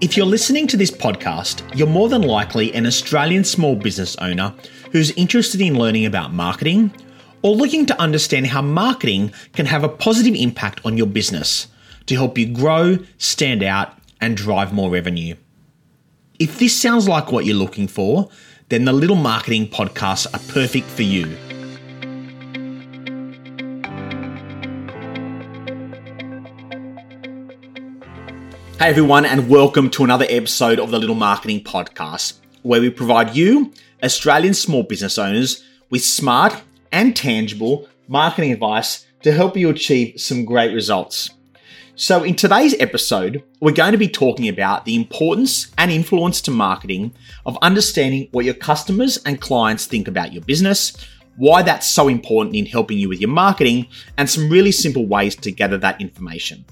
If you're listening to this podcast, you're more than likely an Australian small business owner who's interested in learning about marketing or looking to understand how marketing can have a positive impact on your business to help you grow, stand out, and drive more revenue. If this sounds like what you're looking for, then the Little Marketing podcasts are perfect for you. Hey everyone, and welcome to another episode of the Little Marketing Podcast, where we provide you, Australian small business owners, with smart and tangible marketing advice to help you achieve some great results. So, in today's episode, we're going to be talking about the importance and influence to marketing of understanding what your customers and clients think about your business, why that's so important in helping you with your marketing, and some really simple ways to gather that information.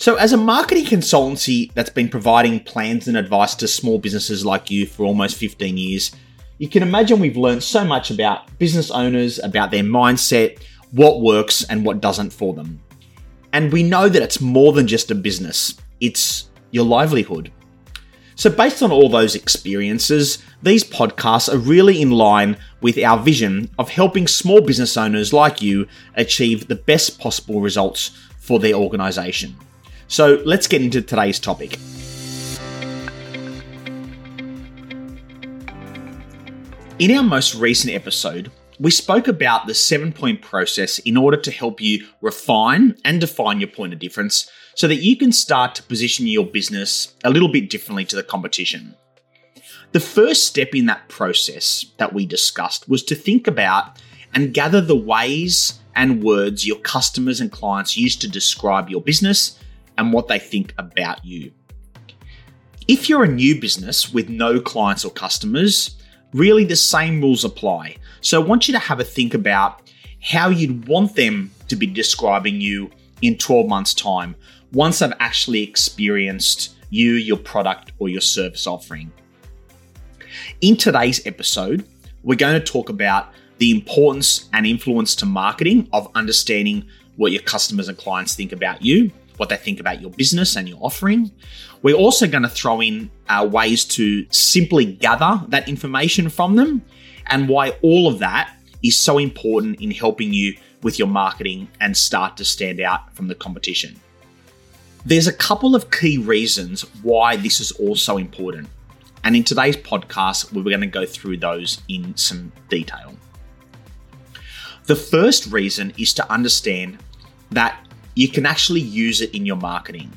So, as a marketing consultancy that's been providing plans and advice to small businesses like you for almost 15 years, you can imagine we've learned so much about business owners, about their mindset, what works and what doesn't for them. And we know that it's more than just a business, it's your livelihood. So, based on all those experiences, these podcasts are really in line with our vision of helping small business owners like you achieve the best possible results for their organisation. So let's get into today's topic. In our most recent episode, we spoke about the seven point process in order to help you refine and define your point of difference so that you can start to position your business a little bit differently to the competition. The first step in that process that we discussed was to think about and gather the ways and words your customers and clients use to describe your business and what they think about you. If you're a new business with no clients or customers, really the same rules apply. So I want you to have a think about how you'd want them to be describing you in 12 months' time once they've actually experienced you, your product, or your service offering. In today's episode, we're going to talk about the importance and influence to marketing of understanding what your customers and clients think about you what they think about your business and your offering. We're also going to throw in uh, ways to simply gather that information from them and why all of that is so important in helping you with your marketing and start to stand out from the competition. There's a couple of key reasons why this is also important. And in today's podcast, we're going to go through those in some detail. The first reason is to understand that you can actually use it in your marketing.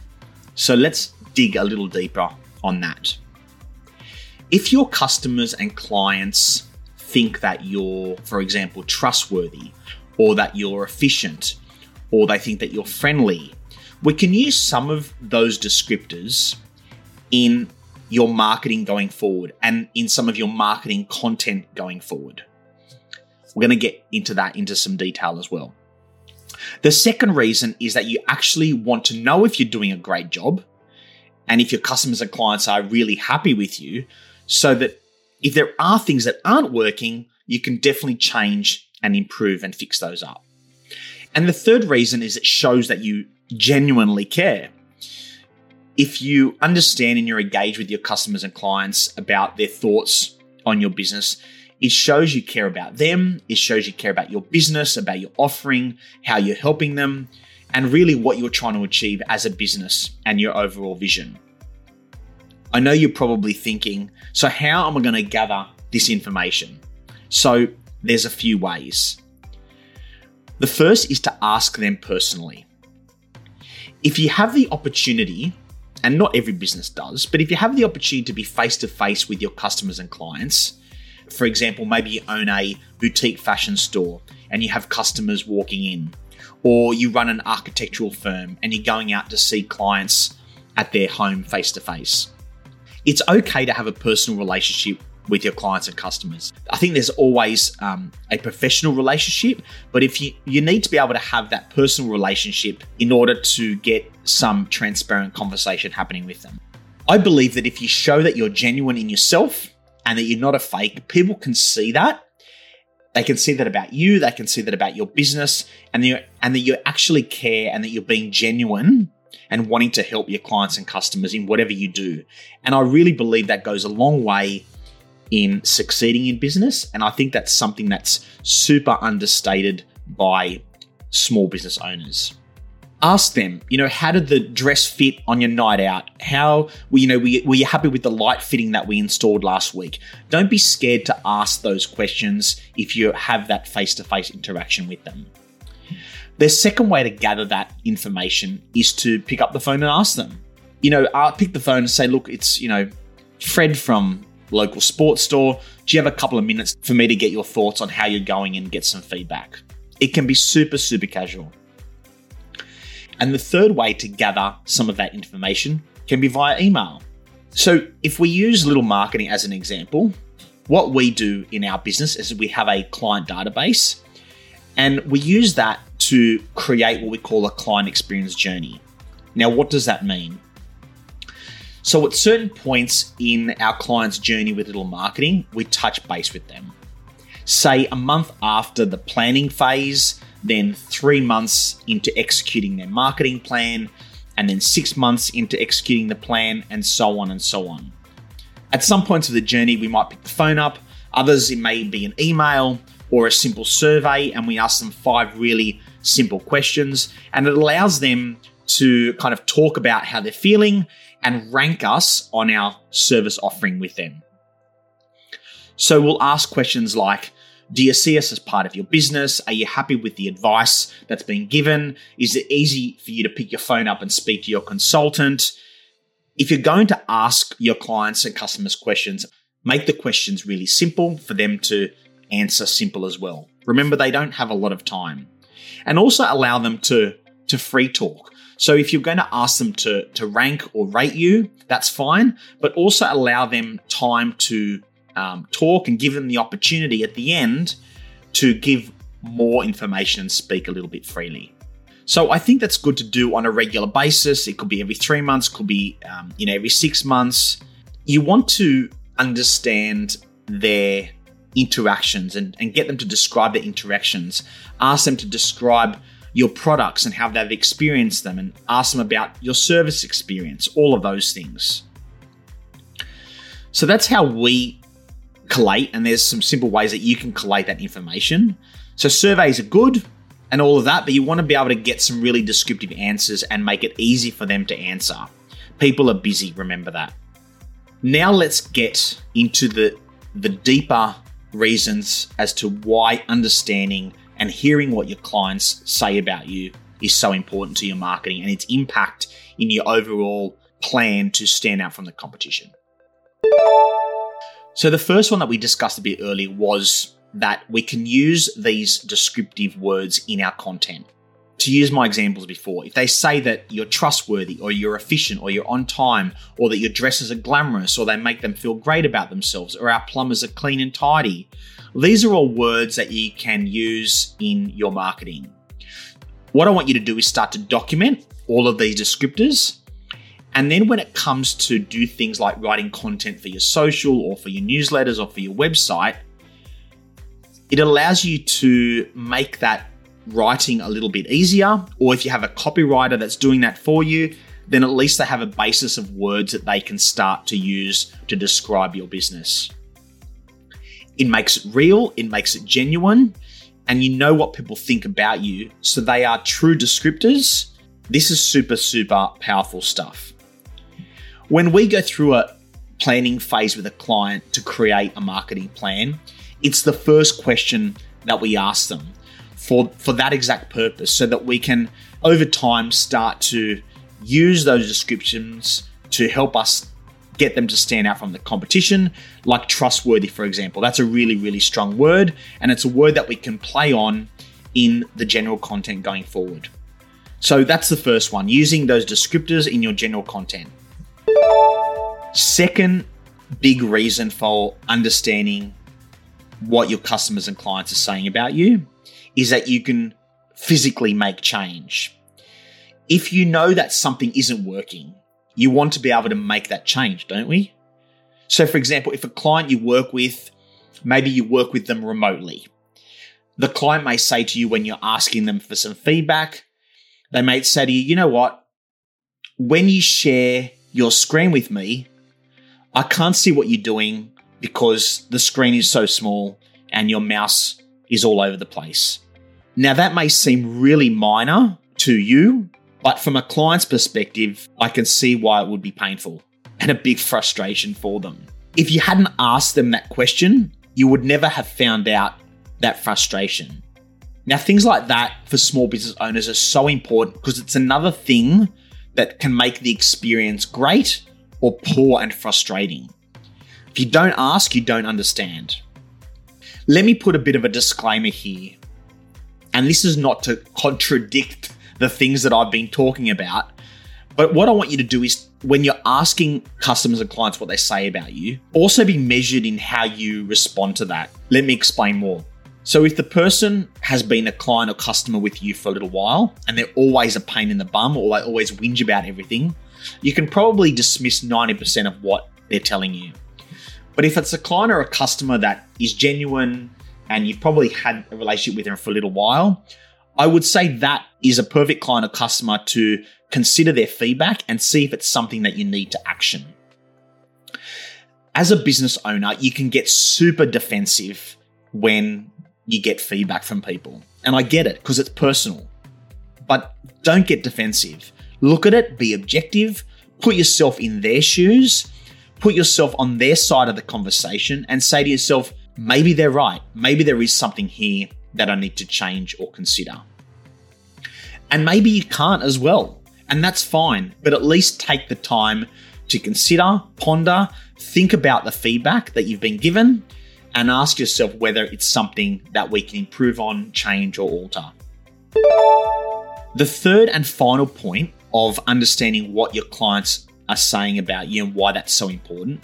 So let's dig a little deeper on that. If your customers and clients think that you're, for example, trustworthy, or that you're efficient, or they think that you're friendly, we can use some of those descriptors in your marketing going forward and in some of your marketing content going forward. We're going to get into that into some detail as well. The second reason is that you actually want to know if you're doing a great job and if your customers and clients are really happy with you, so that if there are things that aren't working, you can definitely change and improve and fix those up. And the third reason is it shows that you genuinely care. If you understand and you're engaged with your customers and clients about their thoughts on your business, it shows you care about them, it shows you care about your business, about your offering, how you're helping them, and really what you're trying to achieve as a business and your overall vision. I know you're probably thinking, so how am I going to gather this information? So there's a few ways. The first is to ask them personally. If you have the opportunity, and not every business does, but if you have the opportunity to be face to face with your customers and clients, for example, maybe you own a boutique fashion store and you have customers walking in, or you run an architectural firm and you're going out to see clients at their home face to face. It's okay to have a personal relationship with your clients and customers. I think there's always um, a professional relationship, but if you you need to be able to have that personal relationship in order to get some transparent conversation happening with them. I believe that if you show that you're genuine in yourself and that you're not a fake, people can see that. They can see that about you, they can see that about your business, and you and that you actually care and that you're being genuine and wanting to help your clients and customers in whatever you do. And I really believe that goes a long way in succeeding in business. And I think that's something that's super understated by small business owners. Ask them, you know, how did the dress fit on your night out? How, you know, were you happy with the light fitting that we installed last week? Don't be scared to ask those questions if you have that face to face interaction with them. The second way to gather that information is to pick up the phone and ask them. You know, I'll pick the phone and say, look, it's, you know, Fred from local sports store. Do you have a couple of minutes for me to get your thoughts on how you're going and get some feedback? It can be super, super casual. And the third way to gather some of that information can be via email. So, if we use Little Marketing as an example, what we do in our business is we have a client database and we use that to create what we call a client experience journey. Now, what does that mean? So, at certain points in our client's journey with Little Marketing, we touch base with them. Say a month after the planning phase, then three months into executing their marketing plan, and then six months into executing the plan, and so on and so on. At some points of the journey, we might pick the phone up, others, it may be an email or a simple survey, and we ask them five really simple questions. And it allows them to kind of talk about how they're feeling and rank us on our service offering with them. So we'll ask questions like Do you see us as part of your business? Are you happy with the advice that's been given? Is it easy for you to pick your phone up and speak to your consultant? If you're going to ask your clients and customers questions, make the questions really simple for them to answer simple as well. Remember, they don't have a lot of time. And also allow them to, to free talk. So if you're going to ask them to, to rank or rate you, that's fine, but also allow them time to um, talk and give them the opportunity at the end to give more information and speak a little bit freely. So I think that's good to do on a regular basis. It could be every three months, could be um, you know every six months. You want to understand their interactions and, and get them to describe their interactions. Ask them to describe your products and how they've experienced them, and ask them about your service experience, all of those things. So that's how we collate, and there's some simple ways that you can collate that information. So surveys are good and all of that, but you want to be able to get some really descriptive answers and make it easy for them to answer. People are busy, remember that. Now let's get into the the deeper reasons as to why understanding and hearing what your clients say about you is so important to your marketing and its impact in your overall plan to stand out from the competition. So, the first one that we discussed a bit earlier was that we can use these descriptive words in our content to use my examples before, if they say that you're trustworthy or you're efficient or you're on time or that your dresses are glamorous or they make them feel great about themselves or our plumbers are clean and tidy, these are all words that you can use in your marketing. What I want you to do is start to document all of these descriptors. And then when it comes to do things like writing content for your social or for your newsletters or for your website, it allows you to make that writing a little bit easier, or if you have a copywriter that's doing that for you, then at least they have a basis of words that they can start to use to describe your business. It makes it real, it makes it genuine, and you know what people think about you, so they are true descriptors. This is super, super powerful stuff. When we go through a planning phase with a client to create a marketing plan, it's the first question that we ask them for for that exact purpose so that we can over time start to use those descriptions to help us get them to stand out from the competition like trustworthy for example. That's a really really strong word and it's a word that we can play on in the general content going forward. So that's the first one using those descriptors in your general content second big reason for understanding what your customers and clients are saying about you is that you can physically make change. If you know that something isn't working, you want to be able to make that change, don't we? So, for example, if a client you work with, maybe you work with them remotely, the client may say to you when you're asking them for some feedback, they may say to you, you know what? when you share your screen with me, I can't see what you're doing because the screen is so small and your mouse is all over the place. Now, that may seem really minor to you, but from a client's perspective, I can see why it would be painful and a big frustration for them. If you hadn't asked them that question, you would never have found out that frustration. Now, things like that for small business owners are so important because it's another thing that can make the experience great or poor and frustrating. If you don't ask, you don't understand. Let me put a bit of a disclaimer here. And this is not to contradict the things that I've been talking about. But what I want you to do is when you're asking customers and clients what they say about you, also be measured in how you respond to that. Let me explain more. So, if the person has been a client or customer with you for a little while and they're always a pain in the bum or they always whinge about everything, you can probably dismiss 90% of what they're telling you. But if it's a client or a customer that is genuine and you've probably had a relationship with them for a little while, I would say that is a perfect client or customer to consider their feedback and see if it's something that you need to action. As a business owner, you can get super defensive when you get feedback from people. And I get it because it's personal. But don't get defensive. Look at it, be objective, put yourself in their shoes, put yourself on their side of the conversation, and say to yourself, maybe they're right. Maybe there is something here that I need to change or consider. And maybe you can't as well. And that's fine, but at least take the time to consider, ponder, think about the feedback that you've been given, and ask yourself whether it's something that we can improve on, change, or alter. The third and final point of understanding what your clients are saying about you and why that's so important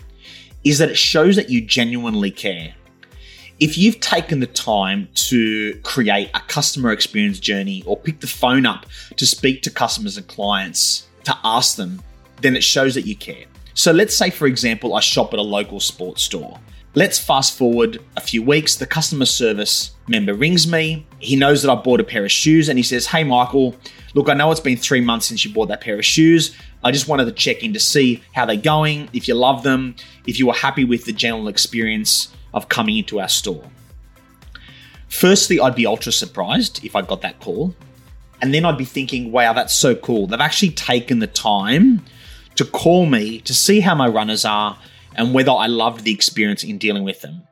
is that it shows that you genuinely care. If you've taken the time to create a customer experience journey or pick the phone up to speak to customers and clients to ask them, then it shows that you care. So let's say, for example, I shop at a local sports store. Let's fast forward a few weeks. The customer service member rings me. He knows that I bought a pair of shoes and he says, Hey, Michael, look, I know it's been three months since you bought that pair of shoes. I just wanted to check in to see how they're going, if you love them, if you were happy with the general experience of coming into our store. Firstly, I'd be ultra surprised if I got that call. And then I'd be thinking, wow, that's so cool. They've actually taken the time to call me to see how my runners are and whether I loved the experience in dealing with them.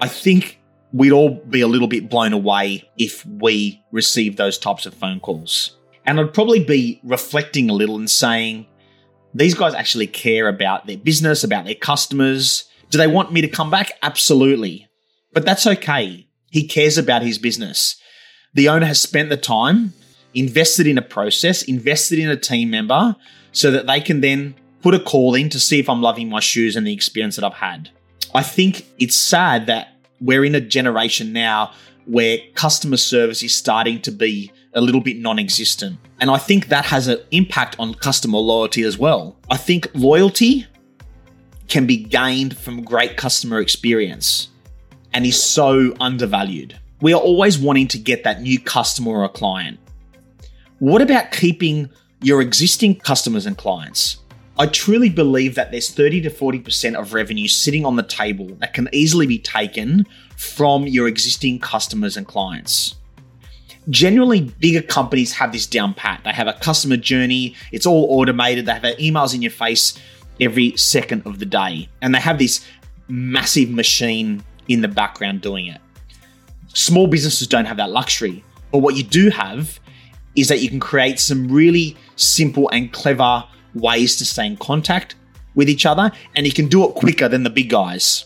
I think we'd all be a little bit blown away if we received those types of phone calls. And I'd probably be reflecting a little and saying, these guys actually care about their business, about their customers. Do they want me to come back? Absolutely. But that's okay. He cares about his business. The owner has spent the time, invested in a process, invested in a team member so that they can then put a call in to see if I'm loving my shoes and the experience that I've had. I think it's sad that we're in a generation now where customer service is starting to be a little bit non existent. And I think that has an impact on customer loyalty as well. I think loyalty can be gained from great customer experience and is so undervalued. We are always wanting to get that new customer or client. What about keeping your existing customers and clients? I truly believe that there's 30 to 40% of revenue sitting on the table that can easily be taken from your existing customers and clients. Generally, bigger companies have this down pat. They have a customer journey, it's all automated, they have emails in your face every second of the day, and they have this massive machine in the background doing it. Small businesses don't have that luxury, but what you do have is that you can create some really simple and clever ways to stay in contact with each other, and you can do it quicker than the big guys.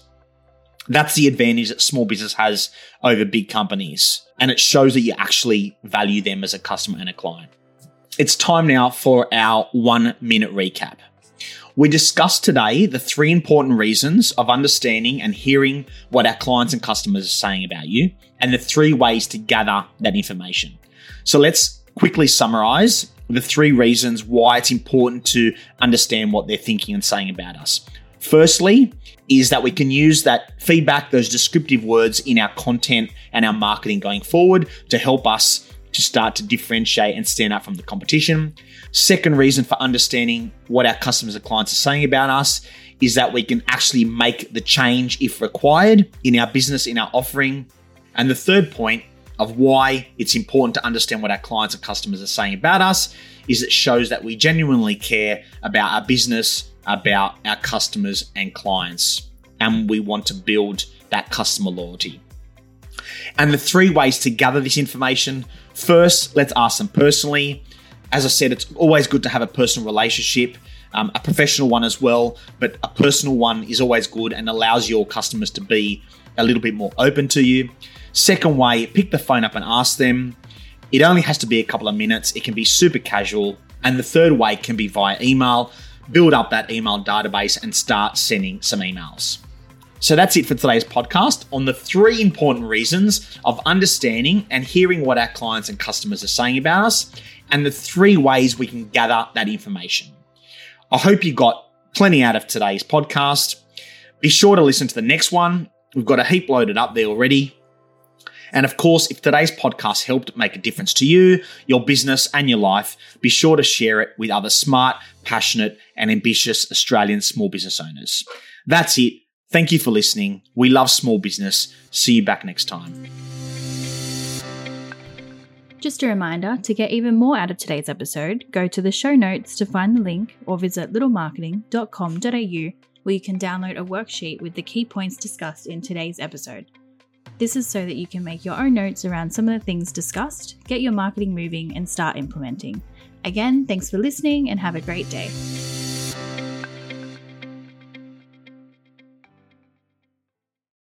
That's the advantage that small business has over big companies, and it shows that you actually value them as a customer and a client. It's time now for our one minute recap. We discussed today the three important reasons of understanding and hearing what our clients and customers are saying about you, and the three ways to gather that information. So let's quickly summarize the three reasons why it's important to understand what they're thinking and saying about us. Firstly, is that we can use that feedback, those descriptive words in our content and our marketing going forward to help us to start to differentiate and stand out from the competition. Second reason for understanding what our customers and clients are saying about us is that we can actually make the change if required in our business, in our offering. And the third point of why it's important to understand what our clients and customers are saying about us is it shows that we genuinely care about our business, about our customers and clients, and we want to build that customer loyalty. And the three ways to gather this information first, let's ask them personally. As I said, it's always good to have a personal relationship, um, a professional one as well, but a personal one is always good and allows your customers to be a little bit more open to you. Second way, pick the phone up and ask them. It only has to be a couple of minutes, it can be super casual. And the third way can be via email. Build up that email database and start sending some emails. So that's it for today's podcast on the three important reasons of understanding and hearing what our clients and customers are saying about us, and the three ways we can gather that information. I hope you got plenty out of today's podcast. Be sure to listen to the next one. We've got a heap loaded up there already. And of course, if today's podcast helped make a difference to you, your business, and your life, be sure to share it with other smart, passionate, and ambitious Australian small business owners. That's it. Thank you for listening. We love small business. See you back next time. Just a reminder to get even more out of today's episode, go to the show notes to find the link or visit littlemarketing.com.au where you can download a worksheet with the key points discussed in today's episode. This is so that you can make your own notes around some of the things discussed, get your marketing moving, and start implementing. Again, thanks for listening and have a great day.